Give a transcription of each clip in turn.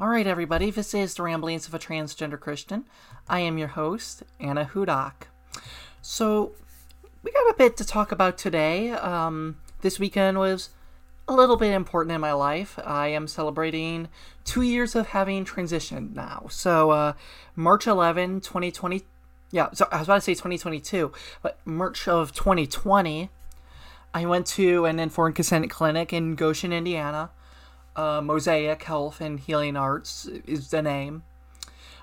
All right, everybody, this is the Ramblings of a Transgender Christian. I am your host, Anna Hudak. So, we got a bit to talk about today. Um, this weekend was a little bit important in my life. I am celebrating two years of having transitioned now. So, uh, March 11, 2020. Yeah, so I was about to say 2022, but March of 2020, I went to an informed consent clinic in Goshen, Indiana. Uh, Mosaic Health and Healing Arts is the name.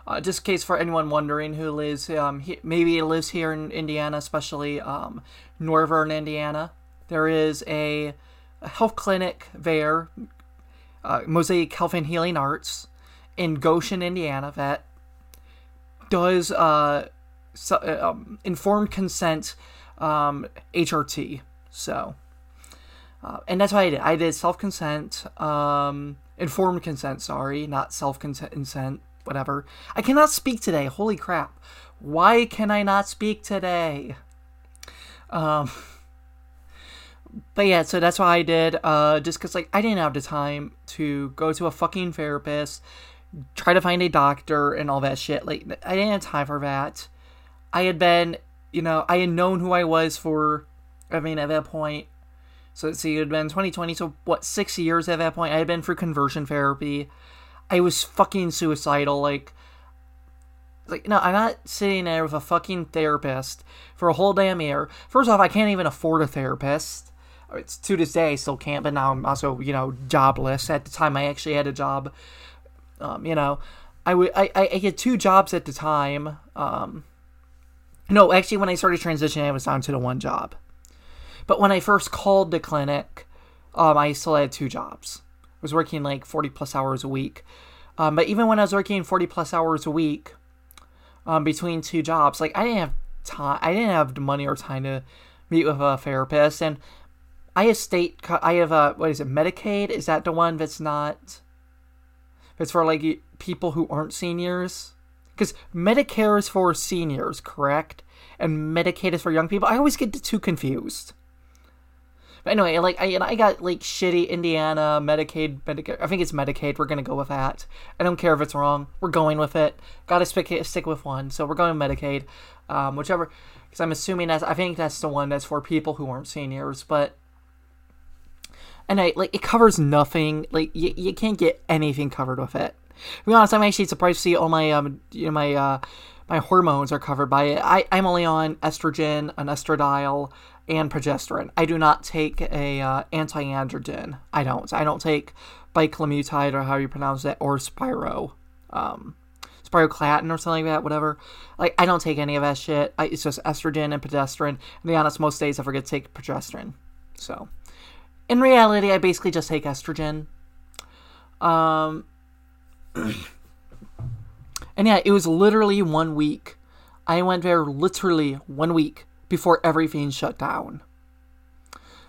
Uh, just in case for anyone wondering who lives, um, he, maybe lives here in Indiana, especially um, northern Indiana, there is a, a health clinic there, uh, Mosaic Health and Healing Arts, in Goshen, Indiana, that does uh, so, uh, um, informed consent um, HRT. So, uh, and that's what I did. I did self consent, um, informed consent, sorry, not self consent, whatever. I cannot speak today. Holy crap. Why can I not speak today? Um, but yeah, so that's what I did. Uh, just because, like, I didn't have the time to go to a fucking therapist, try to find a doctor, and all that shit. Like, I didn't have time for that. I had been, you know, I had known who I was for, I mean, at that point, so let's see, it had been 2020, so what, six years at that point? I had been through conversion therapy. I was fucking suicidal. Like, like no, I'm not sitting there with a fucking therapist for a whole damn year. First off, I can't even afford a therapist. It's to this day I still can't, but now I'm also you know jobless. At the time, I actually had a job. Um, you know, I would I I had two jobs at the time. Um, no, actually, when I started transitioning, I was down to the one job. But when I first called the clinic, um, I still had two jobs. I was working like 40 plus hours a week. Um, but even when I was working 40 plus hours a week um, between two jobs, like I didn't have time, I didn't have the money or time to meet with a therapist. And I have state, I have a, what is it, Medicaid? Is that the one that's not, it's for like people who aren't seniors? Because Medicare is for seniors, correct? And Medicaid is for young people. I always get the two confused. But anyway, like I, I got like shitty Indiana Medicaid, Medicaid. I think it's Medicaid. We're gonna go with that. I don't care if it's wrong. We're going with it. Got to stick stick with one. So we're going Medicaid, um, whichever. Because I'm assuming that's. I think that's the one that's for people who aren't seniors. But and I like it covers nothing. Like you, you can't get anything covered with it. To be honest, I'm actually surprised to see all my um you know, my uh my hormones are covered by it. I I'm only on estrogen, an estradiol, and progesterone. I do not take a uh, anti-androgen. I don't. I don't take biclamutide or how you pronounce it or Spiro, um, Spironolactone or something like that. Whatever. Like I don't take any of that shit. I, it's just estrogen and progesterone. And to be honest, most days I forget to take progesterone. So, in reality, I basically just take estrogen. Um. and yeah, it was literally one week. I went there literally one week before everything shut down.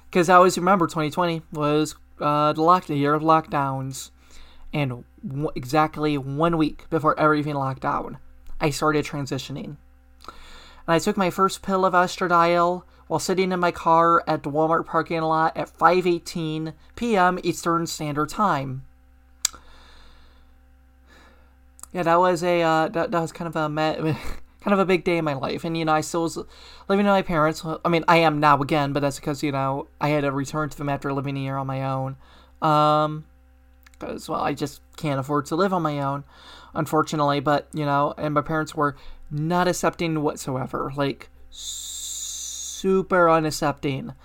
Because I always remember 2020 was uh, the lock the year of lockdowns, and w- exactly one week before everything locked down, I started transitioning. And I took my first pill of estradiol while sitting in my car at the Walmart parking lot at 5:18 p.m. Eastern Standard Time. Yeah, that was a uh, that, that was kind of a kind of a big day in my life. And, you know, I still was living with my parents. I mean, I am now again, but that's because, you know, I had to return to them after living a year on my own. Um, because, well, I just can't afford to live on my own, unfortunately. But, you know, and my parents were not accepting whatsoever. Like, super unaccepting.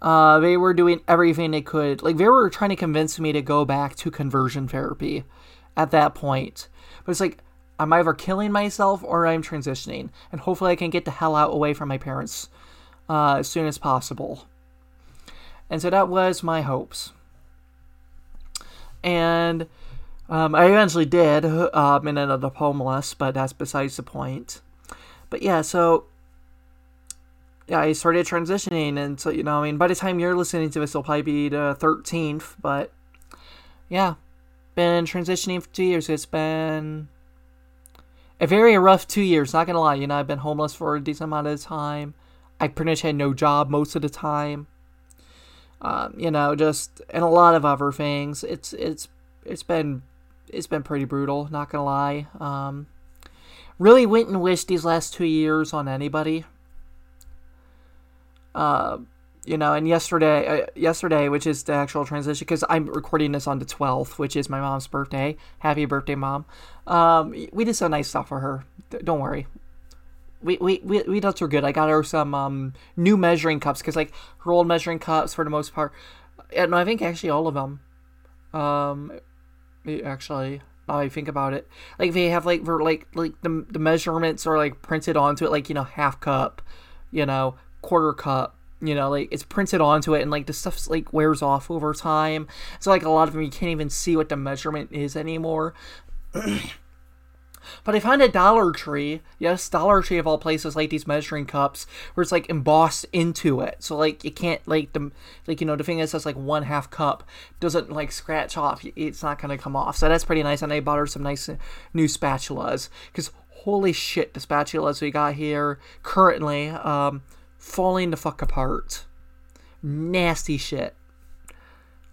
Uh, they were doing everything they could. Like, they were trying to convince me to go back to conversion therapy at that point. But it's like, I'm either killing myself or I'm transitioning, and hopefully I can get the hell out away from my parents uh, as soon as possible. And so that was my hopes. And um, I eventually did, um, and ended up homeless, but that's besides the point. But yeah, so yeah, I started transitioning, and so you know, I mean, by the time you're listening to this, it'll probably be the 13th. But yeah, been transitioning for two years. It's been a very rough two years. Not gonna lie, you know, I've been homeless for a decent amount of time. I pretty much had no job most of the time. Um, you know, just and a lot of other things. It's it's it's been it's been pretty brutal, not gonna lie. Um, really wouldn't wish these last two years on anybody. Uh, you know, and yesterday, uh, yesterday, which is the actual transition, because I'm recording this on the 12th, which is my mom's birthday. Happy birthday, mom! Um, we did some nice stuff for her. Don't worry. We, we, we, we her good. I got her some um, new measuring cups because like her old measuring cups for the most part, and I think actually all of them. Um, actually, now I think about it, like they have like for like like the the measurements are like printed onto it, like you know half cup, you know quarter cup, you know like it's printed onto it and like the stuff's like wears off over time so like a lot of them you can't even see what the measurement is anymore but I found a Dollar Tree, yes, Dollar Tree of all places, like these measuring cups, where it's like embossed into it. So like you can't like the like you know the thing that says like one half cup doesn't like scratch off. It's not gonna come off. So that's pretty nice. And I bought her some nice new spatulas because holy shit, the spatulas we got here currently um falling the fuck apart. Nasty shit.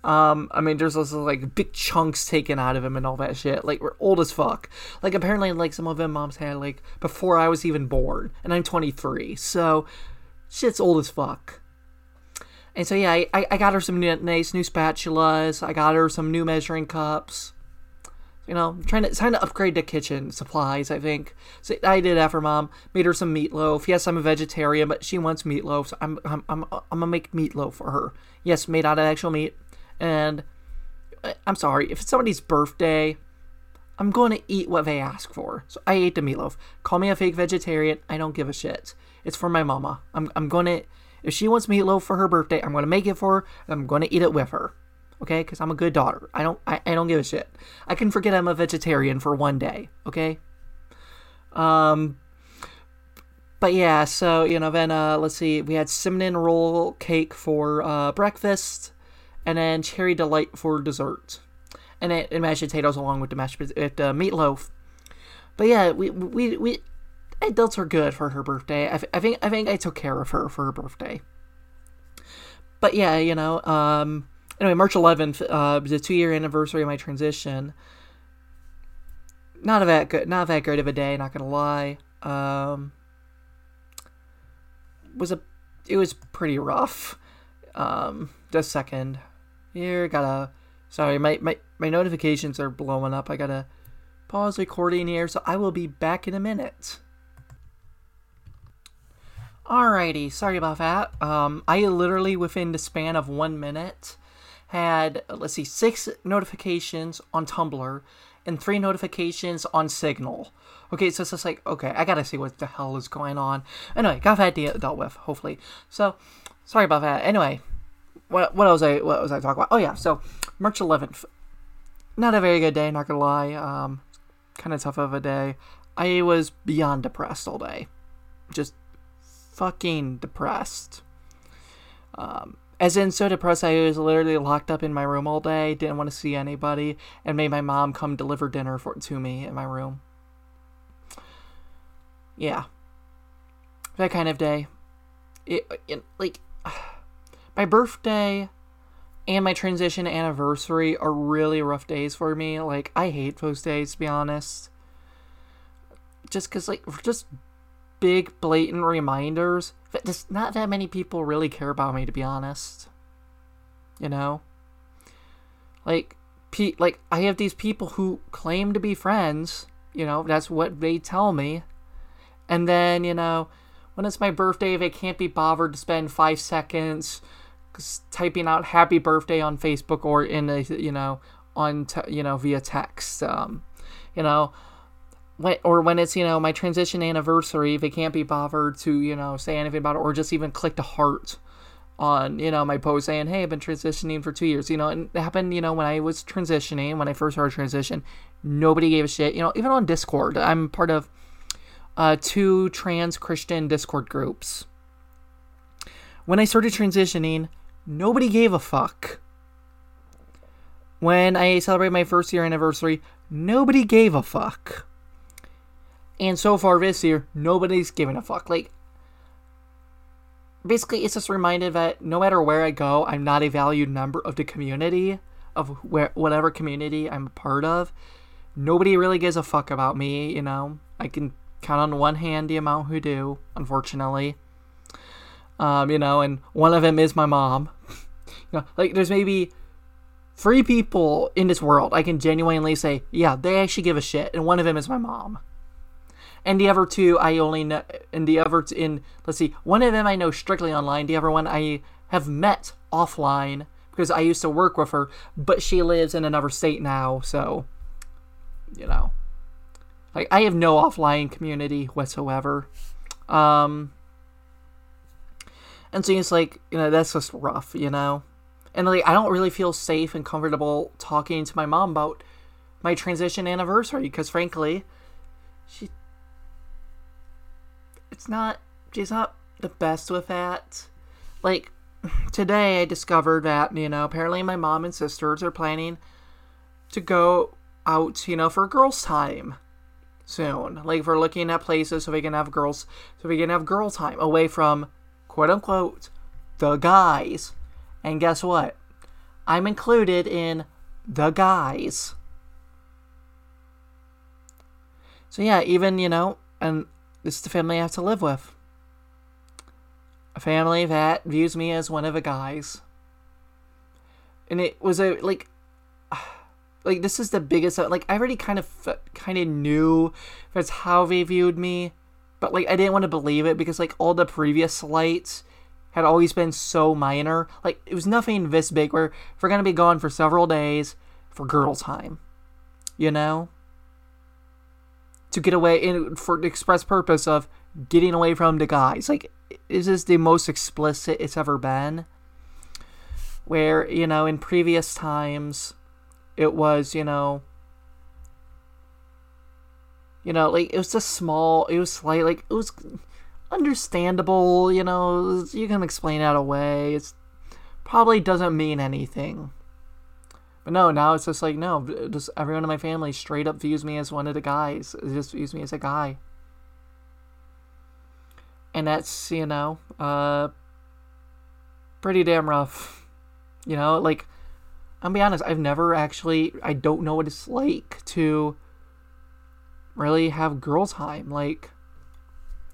Um, I mean, there's also like big chunks taken out of him and all that shit. Like we're old as fuck. Like apparently, like some of them moms had like before I was even born, and I'm 23, so shit's old as fuck. And so yeah, I, I got her some nice new spatulas. I got her some new measuring cups. You know, trying to trying to upgrade the kitchen supplies. I think so. I did that for mom. Made her some meatloaf. Yes, I'm a vegetarian, but she wants meatloaf. So I'm I'm I'm, I'm gonna make meatloaf for her. Yes, made out of actual meat. And uh, I'm sorry, if it's somebody's birthday, I'm going to eat what they ask for. So I ate the meatloaf. Call me a fake vegetarian. I don't give a shit. It's for my mama. I'm, I'm to, if she wants meatloaf for her birthday, I'm to make it for her. I'm to eat it with her. Okay? Because I'm a good daughter. I don't, I, I don't give a shit. I can forget I'm a vegetarian for one day. Okay? Um, but yeah, so, you know, then, uh, let's see, we had cinnamon roll cake for, uh, breakfast and then cherry delight for dessert, and then and mashed potatoes along with the mashed with uh, meatloaf. But yeah, we we we adults are good for her birthday. I, I think I think I took care of her for her birthday. But yeah, you know, um, anyway, March 11th, uh, the two year anniversary of my transition. Not that good, not that great of a day. Not gonna lie. Um, was a, it was pretty rough. Um, just second here, gotta. Sorry, my, my, my notifications are blowing up. I gotta pause recording here, so I will be back in a minute. Alrighty, sorry about that. Um, I literally, within the span of one minute, had, let's see, six notifications on Tumblr and three notifications on Signal. Okay, so it's just like, okay, I gotta see what the hell is going on. Anyway, got that dealt with, hopefully. So, sorry about that. Anyway, what what was I what was I talking about? Oh yeah, so March 11th. Not a very good day, not gonna lie. Um, kind of tough of a day. I was beyond depressed all day, just fucking depressed. Um, as in so depressed I was literally locked up in my room all day, didn't want to see anybody, and made my mom come deliver dinner for to me in my room. Yeah, that kind of day. It, it like my birthday and my transition anniversary are really rough days for me. Like I hate those days to be honest. Just cuz like just big blatant reminders that just not that many people really care about me to be honest. You know? Like pe- like I have these people who claim to be friends, you know, that's what they tell me. And then, you know, when it's my birthday, they can't be bothered to spend 5 seconds typing out happy birthday on Facebook or in a you know on te- you know via text um you know when, or when it's you know my transition anniversary they can't be bothered to you know say anything about it or just even click the heart on you know my post saying hey i've been transitioning for two years you know and it happened you know when i was transitioning when i first started transition nobody gave a shit you know even on discord i'm part of uh, two trans christian discord groups when i started transitioning nobody gave a fuck. When I celebrate my first year anniversary, nobody gave a fuck. And so far this year, nobody's giving a fuck. Like, basically, it's just reminded that no matter where I go, I'm not a valued member of the community, of where whatever community I'm a part of. nobody really gives a fuck about me, you know. I can count on one hand the amount who do, unfortunately. Um, you know, and one of them is my mom. you know, like there's maybe three people in this world I can genuinely say, yeah, they actually give a shit, and one of them is my mom. And the other two I only know, and the other t- in let's see, one of them I know strictly online. The other one I have met offline because I used to work with her, but she lives in another state now, so you know, like I have no offline community whatsoever. Um, and so it's like you know that's just rough, you know, and like I don't really feel safe and comfortable talking to my mom about my transition anniversary because frankly, she it's not she's not the best with that. Like today I discovered that, you know, apparently my mom and sisters are planning to go out, you know, for girls' time soon. Like we're looking at places so we can have girls so we can have girl time away from quote unquote the guys. And guess what? I'm included in the guys. So yeah, even, you know, and this is the family I have to live with. A family that views me as one of the guys. And it was a like like this is the biggest like I already kind of kind of knew that's how they viewed me, but like I didn't want to believe it because like all the previous slights had always been so minor. Like it was nothing this big where we're gonna be gone for several days for girl time. You know? To get away in for the express purpose of getting away from the guys. Like this is the most explicit it's ever been. Where, you know, in previous times it was, you know, you know, like it was just small. It was slight, like it was understandable. You know, you can explain that away. It's probably doesn't mean anything. No, now it's just like no, just everyone in my family straight up views me as one of the guys. Just views me as a guy, and that's you know, uh, pretty damn rough. You know, like I'll be honest, I've never actually, I don't know what it's like to really have girl time. Like,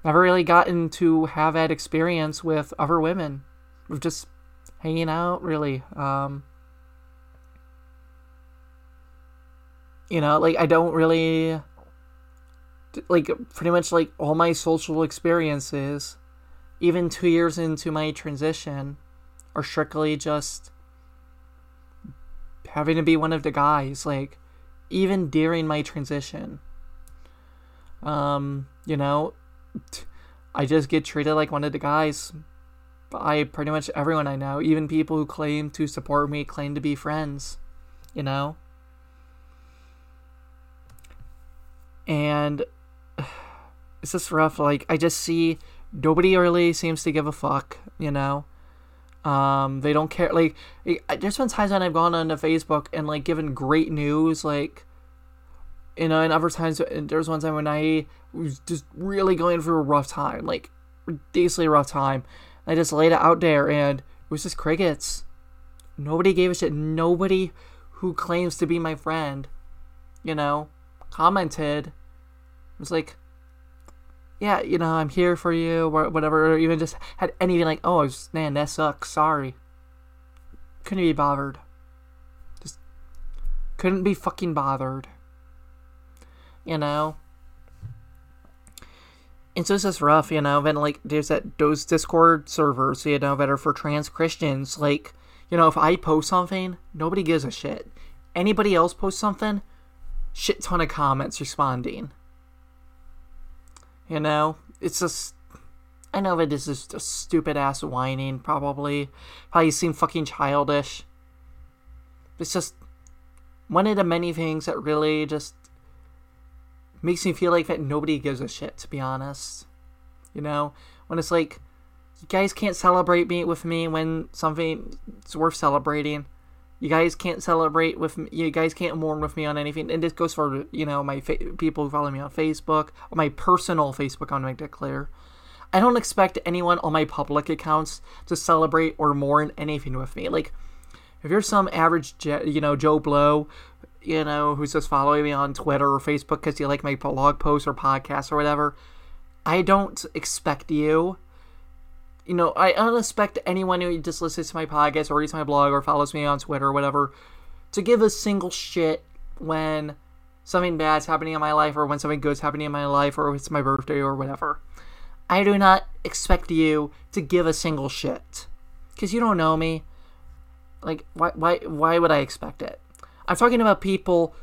never really gotten to have that experience with other women, of just hanging out, really. Um, you know, like, I don't really, like, pretty much like all my social experiences, even two years into my transition, are strictly just having to be one of the guys, like even during my transition. Um, you know, I just get treated like one of the guys by pretty much everyone I know, even people who claim to support me, claim to be friends, you know? And it's just rough. Like, I just see nobody really seems to give a fuck, you know? Um, they don't care. Like, there's been times when I've gone onto Facebook and like given great news, like, you know, and other times there was one time when I was just really going through a rough time, like ridiculously rough time. I just laid it out there, and it was just crickets. Nobody gave a shit. Nobody who claims to be my friend, you know, commented. Was like, yeah, you know, I'm here for you, or whatever, or even just had anything like, oh, man, that sucks, sorry. Couldn't be bothered. Just couldn't be fucking bothered. You know? And so it's just rough, you know, and like, there's that, those Discord servers, you know, that are for trans Christians. Like, you know, if I post something, nobody gives a shit. Anybody else post something, shit ton of comments responding you know, it's just. I know that this is just stupid ass whining, probably. Probably seem fucking childish. It's just one of the many things that really just makes me feel like that nobody gives a shit, to be honest. You know? When it's like, you guys can't celebrate me with me when something's worth celebrating. You guys can't celebrate with me. You guys can't mourn with me on anything. And this goes for you know my fa- people who follow me on Facebook, my personal Facebook on make that clear. I don't expect anyone on my public accounts to celebrate or mourn anything with me. Like, if you're some average, you know, Joe Blow, you know, who's just following me on Twitter or Facebook because you like my blog posts or podcasts or whatever, I don't expect you. You know, I don't expect anyone who just listens to my podcast or reads my blog or follows me on Twitter or whatever to give a single shit when something bad's happening in my life or when something good's happening in my life or it's my birthday or whatever. I do not expect you to give a single shit because you don't know me. Like, why, why, why would I expect it? I'm talking about people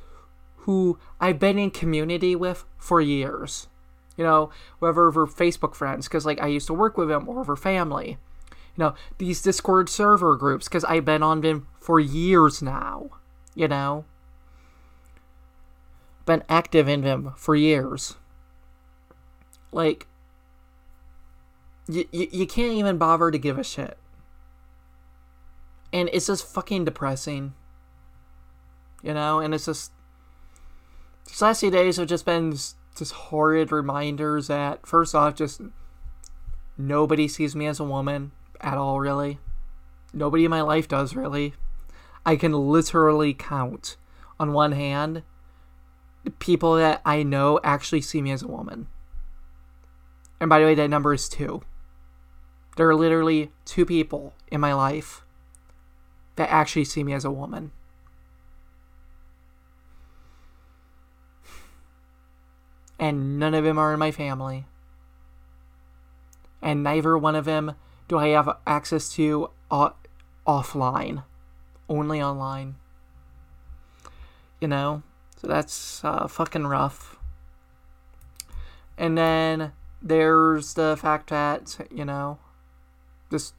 who I've been in community with for years. You know, whether her Facebook friends, because like I used to work with them, or her family. You know, these Discord server groups, because I've been on them for years now. You know, been active in them for years. Like, you, you, you can't even bother to give a shit. And it's just fucking depressing. You know, and it's just. These last few days have just been just horrid reminders that, first off, just nobody sees me as a woman at all, really. Nobody in my life does, really. I can literally count on one hand the people that I know actually see me as a woman. And by the way, that number is two. There are literally two people in my life that actually see me as a woman. And none of them are in my family. And neither one of them do I have access to uh, offline, only online. You know? So that's uh, fucking rough. And then there's the fact that, you know, just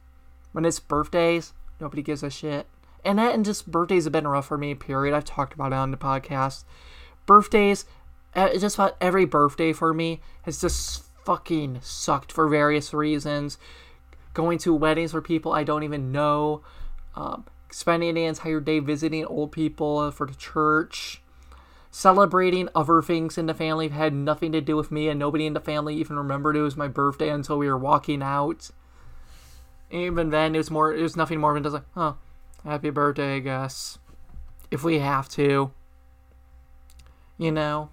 when it's birthdays, nobody gives a shit. And that and just birthdays have been rough for me, period. I've talked about it on the podcast. Birthdays, just about every birthday for me has just fucking sucked for various reasons. Going to weddings for people I don't even know, um, spending the entire day visiting old people for the church, celebrating other things in the family had nothing to do with me, and nobody in the family even remembered it was my birthday until we were walking out. Even then, it was more. It was nothing more than just like, "Huh, happy birthday, I guess." If we have to, you know,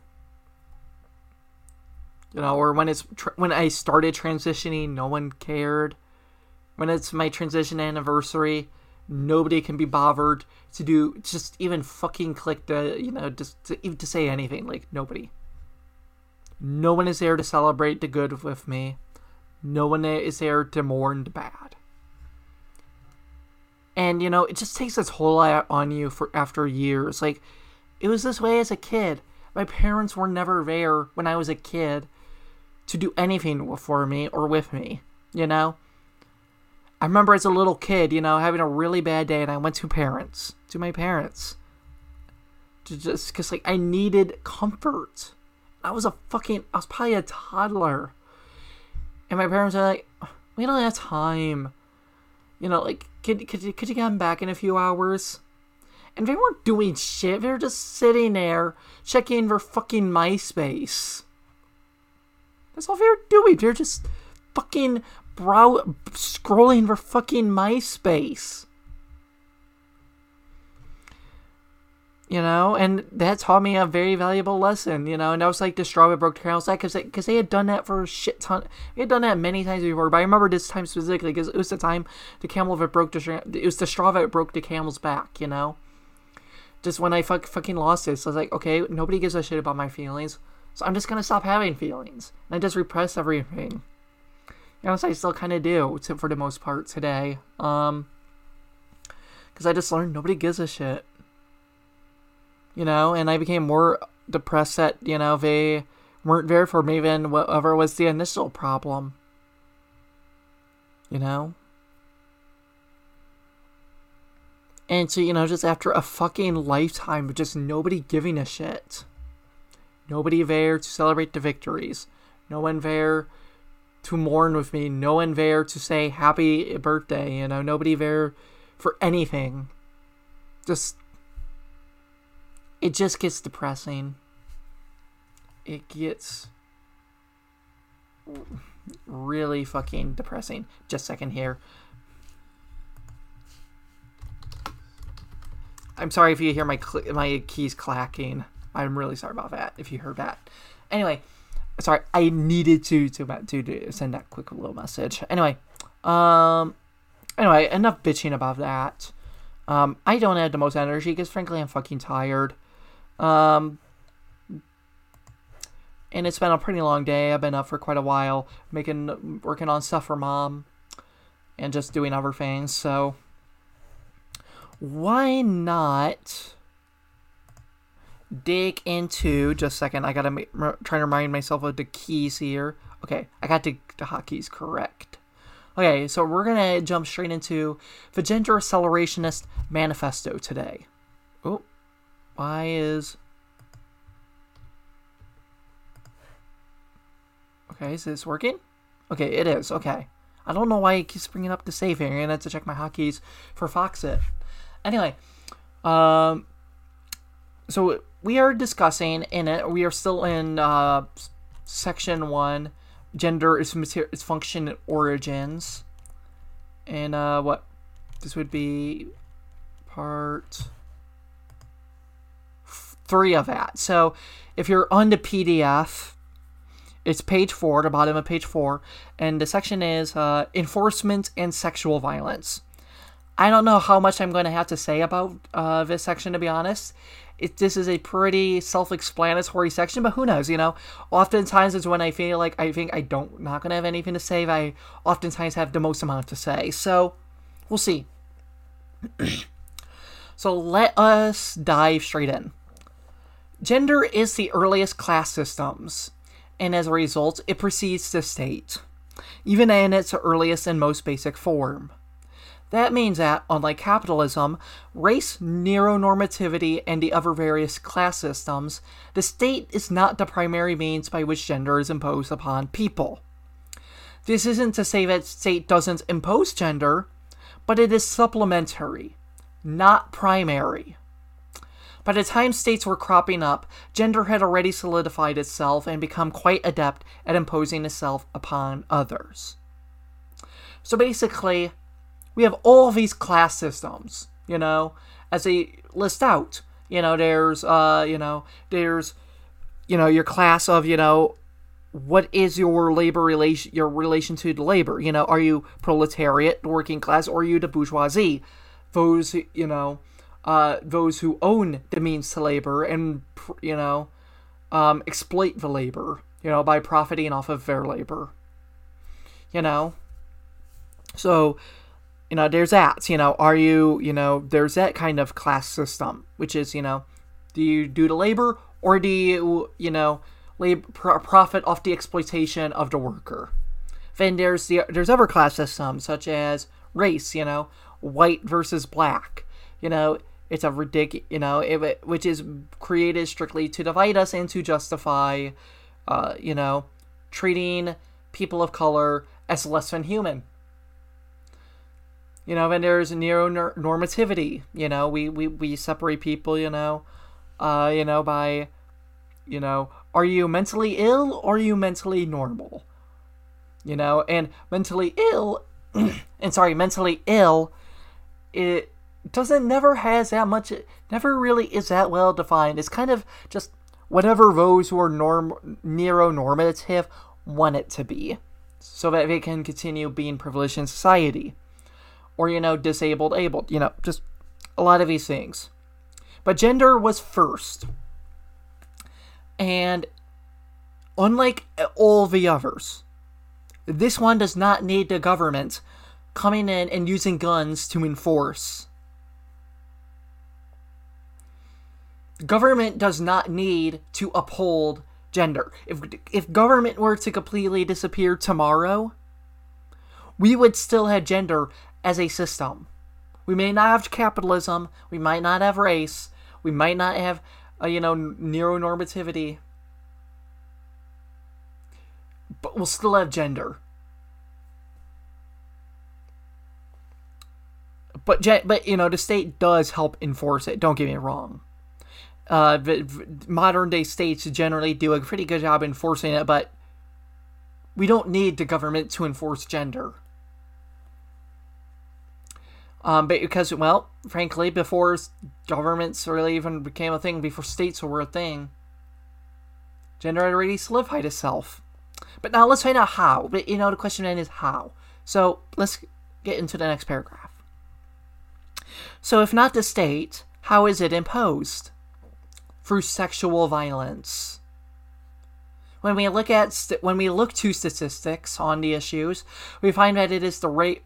you know, or when it's when I started transitioning, no one cared. When it's my transition anniversary, nobody can be bothered to do just even fucking click to you know just to, to say anything like nobody. No one is there to celebrate the good with me. No one is there to mourn the bad. And you know it just takes its whole lot on you for after years. Like it was this way as a kid. My parents were never there when i was a kid to do anything for me or with me you know I remember as a little kid, you know, having a really bad day, and I went to parents, to my parents, to just because like I needed comfort. I was a fucking, I was probably a toddler, and my parents are like, "We don't have time," you know, like, could could you could you come back in a few hours? And they weren't doing shit. They were just sitting there checking their fucking MySpace. That's all they were doing. They're just fucking brow scrolling for fucking MySpace. You know, and that taught me a very valuable lesson, you know, and I was like the straw that broke the camel's back because they, cause they had done that for a shit ton. They had done that many times before, but I remember this time specifically because it was the time the camel that broke the, it was the straw that broke the camel's back, you know? Just when I fuck, fucking lost it, so I was like, okay, nobody gives a shit about my feelings, so I'm just gonna stop having feelings. And I just repress everything. Honestly, I still kind of do, for the most part today. Um, because I just learned nobody gives a shit. You know, and I became more depressed that you know they weren't there for me than whatever was the initial problem. You know. And so, you know, just after a fucking lifetime of just nobody giving a shit. Nobody there to celebrate the victories. No one there to mourn with me. No one there to say happy birthday, you know, nobody there for anything. Just it just gets depressing. It gets really fucking depressing. Just a second here. I'm sorry if you hear my cl- my keys clacking. I'm really sorry about that. If you heard that. Anyway, sorry. I needed to to to, send that quick little message. Anyway, um, anyway, enough bitching about that. Um, I don't have the most energy because frankly I'm fucking tired. Um, and it's been a pretty long day. I've been up for quite a while, making working on stuff for mom, and just doing other things. So why not dig into just a second? I gotta try to remind myself of the keys here. Okay, I got the, the hotkeys correct. Okay, so we're gonna jump straight into the Gender Accelerationist Manifesto today. Oh, why is Okay, is this working? Okay, it is. Okay. I don't know why it keeps bringing up the save here. I'm gonna have to check my hotkeys for Foxit. Anyway, um, so we are discussing in it. We are still in uh, section one. Gender is material, its function and origins, and uh, what this would be part three of that. So if you're on the PDF, it's page four, the bottom of page four, and the section is uh, enforcement and sexual violence. I don't know how much I'm going to have to say about uh, this section, to be honest. It, this is a pretty self-explanatory section, but who knows? You know, oftentimes it's when I feel like I think I don't not to have anything to say. I oftentimes have the most amount to say, so we'll see. so let us dive straight in. Gender is the earliest class systems, and as a result, it precedes the state, even in its earliest and most basic form. That means that, unlike capitalism, race, neuronormativity, and the other various class systems, the state is not the primary means by which gender is imposed upon people. This isn't to say that state doesn't impose gender, but it is supplementary, not primary. By the time states were cropping up, gender had already solidified itself and become quite adept at imposing itself upon others. So basically, we have all these class systems, you know, as they list out. You know, there's, uh, you know, there's, you know, your class of, you know, what is your labor relation, your relation to the labor? You know, are you proletariat, working class, or are you the bourgeoisie? Those, you know, uh, those who own the means to labor and, you know, um, exploit the labor, you know, by profiting off of their labor. You know? So, you know, there's that. You know, are you, you know, there's that kind of class system, which is, you know, do you do the labor or do you, you know, labor, profit off the exploitation of the worker? Then there's the there's other class systems such as race, you know, white versus black. You know, it's a ridiculous, you know, it, which is created strictly to divide us and to justify, uh, you know, treating people of color as less than human you know, and there's neuronormativity. You know, we, we, we separate people, you know, uh, you know, by, you know, are you mentally ill or are you mentally normal? You know, and mentally ill, and sorry, mentally ill, it doesn't never has that much, it never really is that well defined. It's kind of just whatever those who are norm neuronormative want it to be, so that they can continue being privileged in society or, you know, disabled, abled, you know, just a lot of these things. But gender was first. And unlike all the others, this one does not need the government coming in and using guns to enforce. Government does not need to uphold gender. If if government were to completely disappear tomorrow, we would still have gender as a system. We may not have capitalism, we might not have race, we might not have, uh, you know, neuronormativity, but we'll still have gender. But but you know the state does help enforce it. Don't get me wrong. Uh, modern day states generally do a pretty good job enforcing it, but we don't need the government to enforce gender. Um, but because, well, frankly, before governments really even became a thing, before states were a thing, gender already solidified itself. But now let's find out how. But you know, the question then is how. So let's get into the next paragraph. So, if not the state, how is it imposed? Through sexual violence. When we look at st- when we look to statistics on the issues, we find that it is the rate.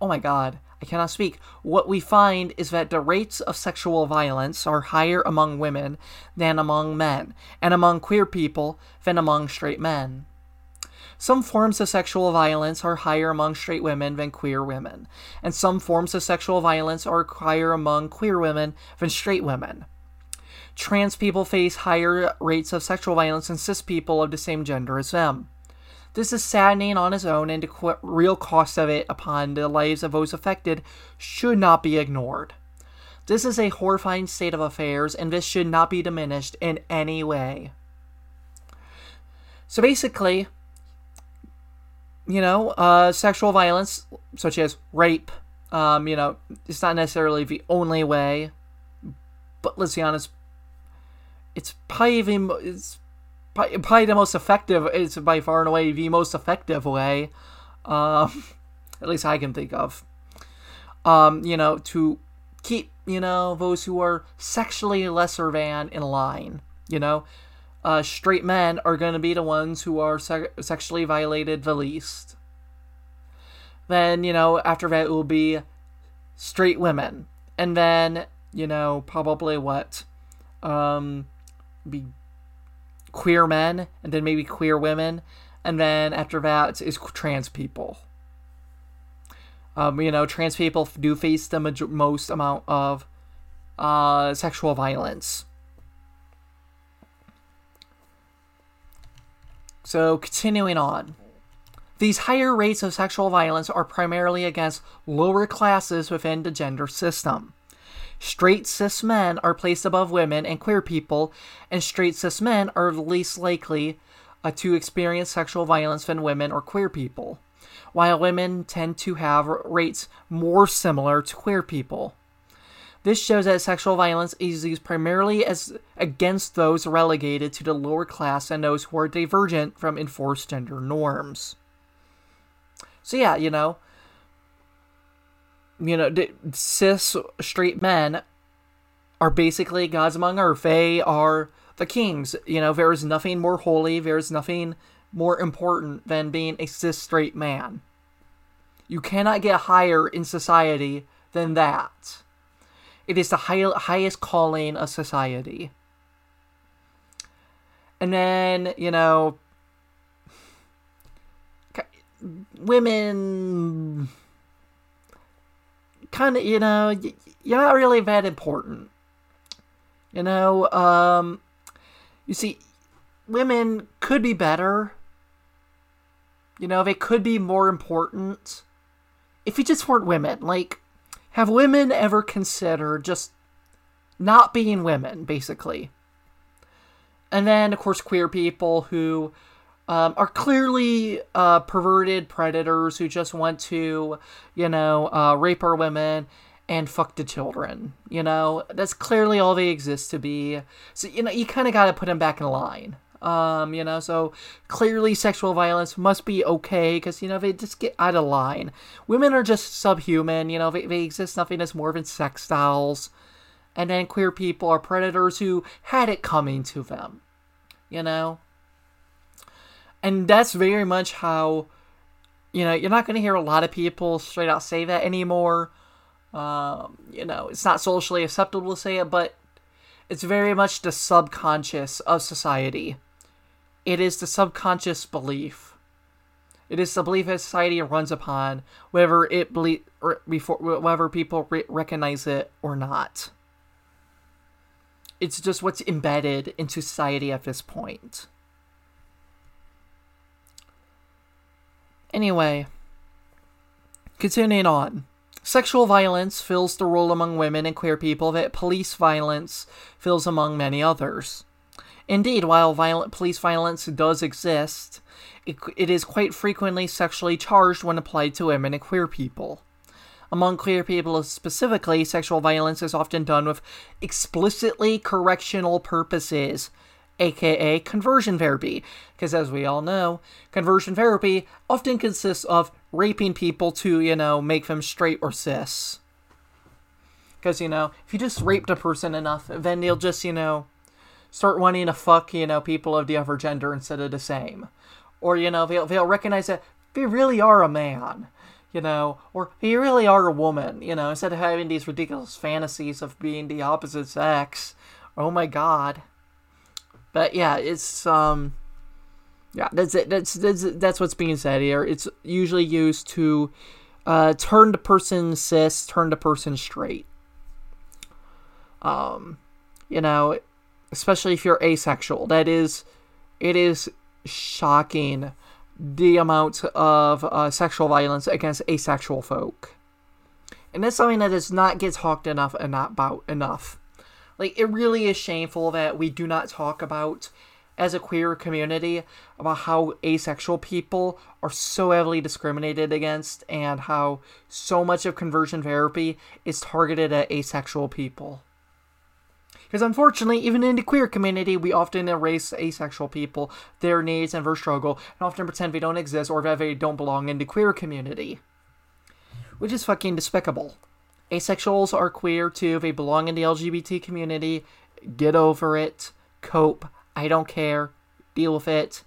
Oh my God! I cannot speak. What we find is that the rates of sexual violence are higher among women than among men, and among queer people than among straight men. Some forms of sexual violence are higher among straight women than queer women, and some forms of sexual violence are higher among queer women than straight women. Trans people face higher rates of sexual violence than cis people of the same gender as them. This is saddening on its own, and the real cost of it upon the lives of those affected should not be ignored. This is a horrifying state of affairs, and this should not be diminished in any way. So basically, you know, uh, sexual violence, such as rape, um, you know, it's not necessarily the only way, but let's be honest, it's probably it's probably the most effective. It's by far and away the most effective way, um, at least I can think of. Um, you know, to keep you know those who are sexually lesser than in line. You know, uh, straight men are going to be the ones who are se- sexually violated the least. Then you know after that it will be straight women, and then you know probably what, um, be queer men, and then maybe queer women, and then after that is trans people. Um, you know, trans people do face the major- most amount of uh, sexual violence. So, continuing on. These higher rates of sexual violence are primarily against lower classes within the gender system. Straight cis men are placed above women and queer people, and straight cis men are least likely uh, to experience sexual violence than women or queer people, while women tend to have rates more similar to queer people. This shows that sexual violence is used primarily as against those relegated to the lower class and those who are divergent from enforced gender norms. So yeah, you know, you know, cis straight men are basically gods among earth. They are the kings. You know, there is nothing more holy, there is nothing more important than being a cis straight man. You cannot get higher in society than that. It is the high, highest calling of society. And then, you know, women kind of, you know, you're not really that important. You know, um, you see, women could be better. You know, they could be more important if you just weren't women. Like, have women ever considered just not being women, basically? And then, of course, queer people who um, are clearly uh, perverted predators who just want to, you know, uh, rape our women and fuck the children. You know, that's clearly all they exist to be. So, you know, you kind of got to put them back in line. Um, you know, so clearly sexual violence must be okay because, you know, they just get out of line. Women are just subhuman, you know, they, they exist nothing as more than sex dolls. And then queer people are predators who had it coming to them, you know? And that's very much how, you know, you're not going to hear a lot of people straight out say that anymore. Um, you know, it's not socially acceptable to say it, but it's very much the subconscious of society. It is the subconscious belief. It is the belief that society runs upon, whether it believe or before whether people re- recognize it or not. It's just what's embedded into society at this point. Anyway, continuing on. Sexual violence fills the role among women and queer people that police violence fills among many others. Indeed, while violent police violence does exist, it, it is quite frequently sexually charged when applied to women and queer people. Among queer people specifically, sexual violence is often done with explicitly correctional purposes, aka conversion therapy. Because as we all know, conversion therapy often consists of raping people to, you know, make them straight or cis. Because, you know, if you just raped a person enough, then they'll just, you know, start wanting to fuck, you know, people of the other gender instead of the same. Or, you know, they'll, they'll recognize that they really are a man, you know, or they really are a woman, you know, instead of having these ridiculous fantasies of being the opposite sex. Oh my god. But yeah, it's, um, yeah, that's it. That's, that's, that's what's being said here. It's usually used to, uh, turn the person cis, turn the person straight. Um, you know, especially if you're asexual. That is, it is shocking the amount of uh, sexual violence against asexual folk. And that's something that does not get talked enough and not about enough. Like, it really is shameful that we do not talk about, as a queer community, about how asexual people are so heavily discriminated against and how so much of conversion therapy is targeted at asexual people. Because unfortunately, even in the queer community, we often erase asexual people, their needs, and their struggle, and often pretend they don't exist or that they don't belong in the queer community. Which is fucking despicable. Asexuals are queer too, they belong in the LGBT community. Get over it. Cope. I don't care. Deal with it.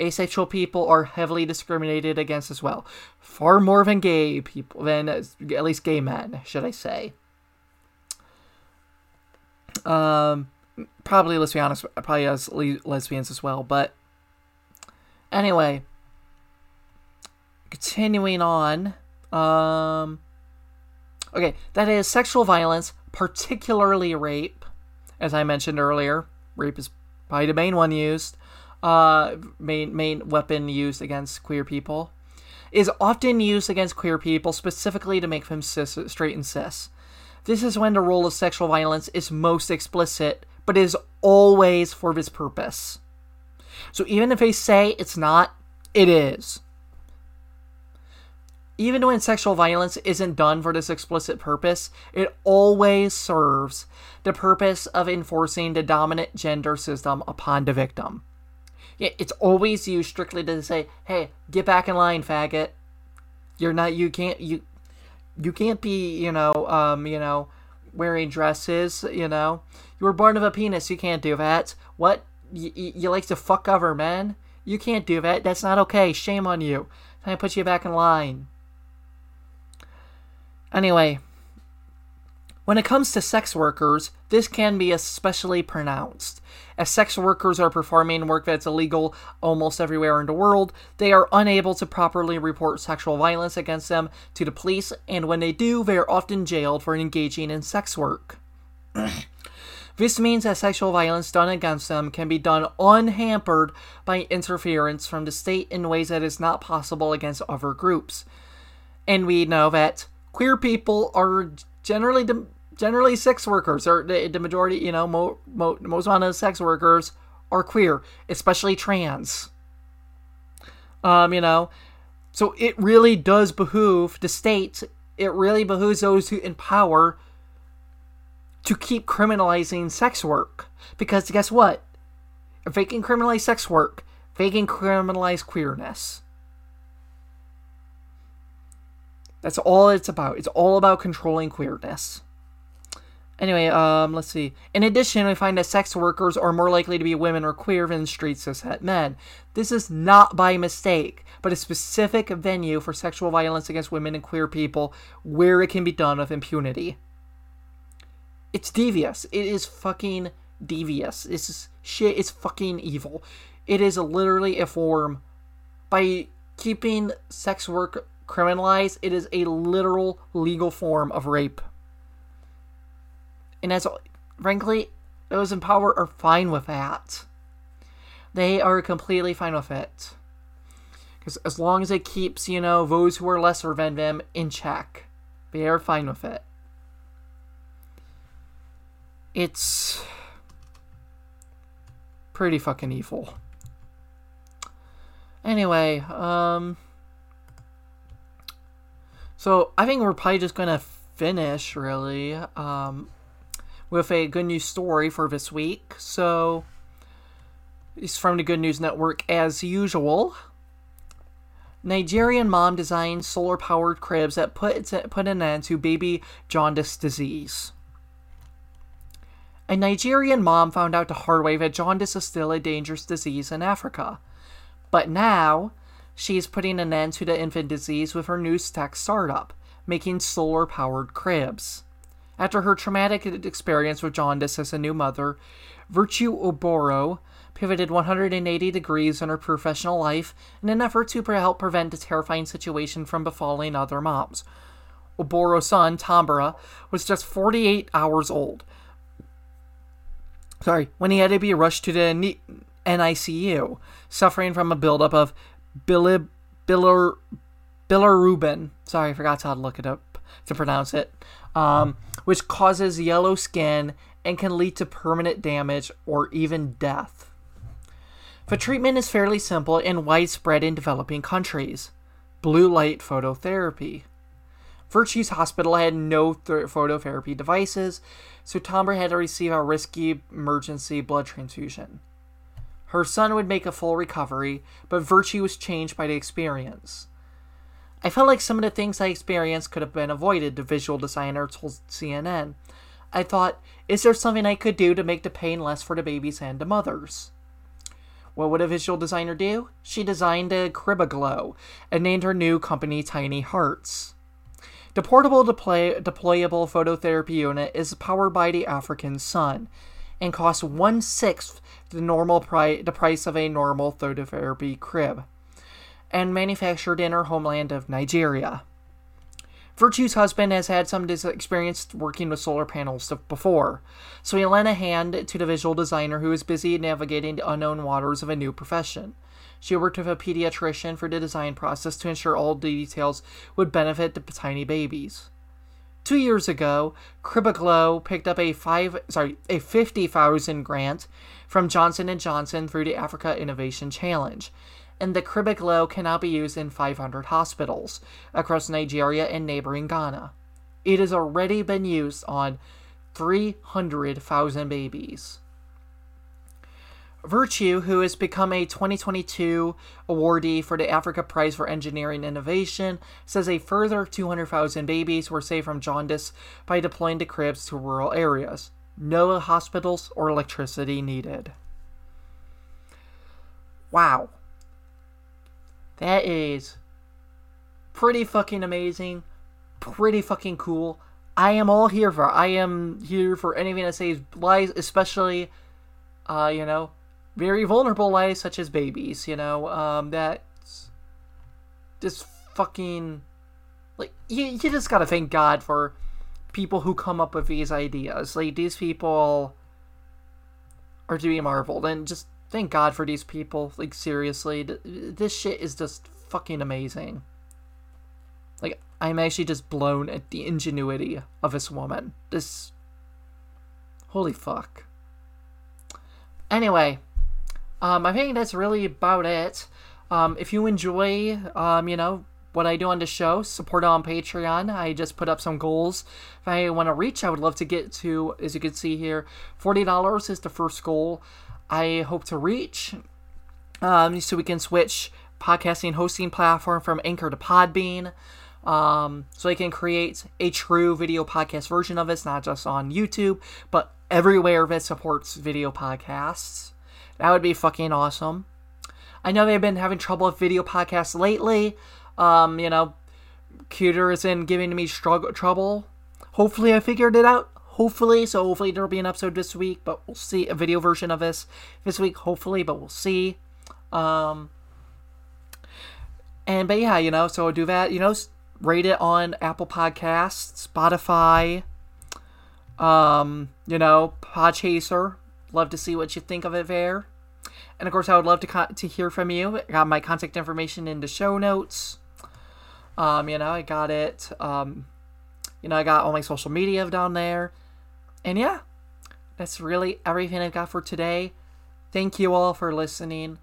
Asexual people are heavily discriminated against as well. Far more than gay people, than at least gay men, should I say. Um, probably, let's be honest, probably as le- lesbians as well. But anyway, continuing on. Um, okay, that is sexual violence, particularly rape. As I mentioned earlier, rape is probably the main one used. Uh, main main weapon used against queer people is often used against queer people specifically to make them cis, straight and cis. This is when the role of sexual violence is most explicit, but is always for this purpose. So even if they say it's not, it is. Even when sexual violence isn't done for this explicit purpose, it always serves the purpose of enforcing the dominant gender system upon the victim. It's always used strictly to say, "Hey, get back in line, faggot. You're not. You can't. You you can't be, you know, um, you know, wearing dresses, you know. You were born of a penis, you can't do that. What? Y- y- you like to fuck other men? You can't do that. That's not okay. Shame on you. Time to put you back in line. Anyway, when it comes to sex workers, this can be especially pronounced. As sex workers are performing work that's illegal almost everywhere in the world, they are unable to properly report sexual violence against them to the police, and when they do, they are often jailed for engaging in sex work. this means that sexual violence done against them can be done unhampered by interference from the state in ways that is not possible against other groups. And we know that queer people are generally generally sex workers. Or the, the majority you know mo, mo, most amount of sex workers are queer especially trans. Um you know so it really does behoove the state it really behooves those who in power to keep criminalizing sex work. Because guess what? If they can criminalize sex work they can criminalize queerness that's all it's about. It's all about controlling queerness. Anyway, um, let's see. In addition, we find that sex workers are more likely to be women or queer than straight cishet men. This is not by mistake, but a specific venue for sexual violence against women and queer people where it can be done with impunity. It's devious. It is fucking devious. This is shit. It's fucking evil. It is literally a form by keeping sex work criminalized. It is a literal legal form of rape. And as frankly, those in power are fine with that. They are completely fine with it. Because as long as it keeps, you know, those who are lesser than them in check, they are fine with it. It's pretty fucking evil. Anyway, um So I think we're probably just gonna finish really um, with a good news story for this week. So it's from the Good News Network as usual. Nigerian mom designs solar powered cribs that put, put an end to baby jaundice disease. A Nigerian mom found out the hard way that jaundice is still a dangerous disease in Africa. But now, she is putting an end to the infant disease with her new tech startup, making solar powered cribs. After her traumatic experience with jaundice as a new mother, Virtue Oboro pivoted 180 degrees in her professional life in an effort to help prevent a terrifying situation from befalling other moms. Oboro's son, Tambara, was just 48 hours old. Sorry, when he had to be rushed to the NICU, suffering from a buildup of bilib, bilir, bilirubin. Sorry, I forgot how to look it up to pronounce it. Um, which causes yellow skin and can lead to permanent damage or even death. The treatment is fairly simple and widespread in developing countries blue light phototherapy. Virtue's hospital had no th- phototherapy devices, so Tomber had to receive a risky emergency blood transfusion. Her son would make a full recovery, but Virtue was changed by the experience. I felt like some of the things I experienced could have been avoided, the visual designer told CNN. I thought, is there something I could do to make the pain less for the babies and the mothers? What would a visual designer do? She designed a Cribaglow and named her new company Tiny Hearts. The portable deploy- deployable phototherapy unit is powered by the African sun and costs one sixth the normal pri- the price of a normal phototherapy crib, and manufactured in her homeland of Nigeria. Virtue's husband has had some experience working with solar panels before, so he lent a hand to the visual designer who was busy navigating the unknown waters of a new profession. She worked with a pediatrician for the design process to ensure all the details would benefit the tiny babies. Two years ago, Cribaglow picked up a five sorry a fifty thousand grant from Johnson and Johnson through the Africa Innovation Challenge, and the Cribaglow can now be used in 500 hospitals across Nigeria and neighboring Ghana. It has already been used on 300,000 babies. Virtue, who has become a 2022 awardee for the Africa Prize for Engineering Innovation, says a further 200,000 babies were saved from jaundice by deploying the cribs to rural areas. No hospitals or electricity needed. Wow. That is pretty fucking amazing, pretty fucking cool. I am all here for. I am here for anything that saves lives, especially, uh, you know, very vulnerable lives such as babies. You know, um, that's just fucking like you. You just gotta thank God for people who come up with these ideas. Like these people are to be marveled, and just thank God for these people. Like seriously, this shit is just fucking amazing. Like I'm actually just blown at the ingenuity of this woman. This holy fuck. Anyway, um, I think that's really about it. Um, if you enjoy, um, you know, what I do on the show, support on Patreon. I just put up some goals. If I want to reach, I would love to get to, as you can see here, $40 is the first goal. I hope to reach. Um, so we can switch podcasting hosting platform from Anchor to Podbean. Um, so I can create a true video podcast version of it, not just on YouTube, but everywhere that supports video podcasts. That would be fucking awesome. I know they've been having trouble with video podcasts lately. Um, you know, Cuter is in giving me struggle trouble. Hopefully, I figured it out hopefully. So hopefully there'll be an episode this week, but we'll see a video version of this this week, hopefully, but we'll see. Um, and but yeah, you know, so do that. You know, rate it on Apple Podcasts, Spotify, um, you know, Podchaser. Love to see what you think of it there. And of course, I would love to to hear from you. I got my contact information in the show notes. Um, you know, I got it. Um, you know, I got all my social media down there. And yeah, that's really everything I've got for today. Thank you all for listening.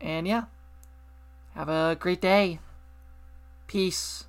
And yeah, have a great day. Peace.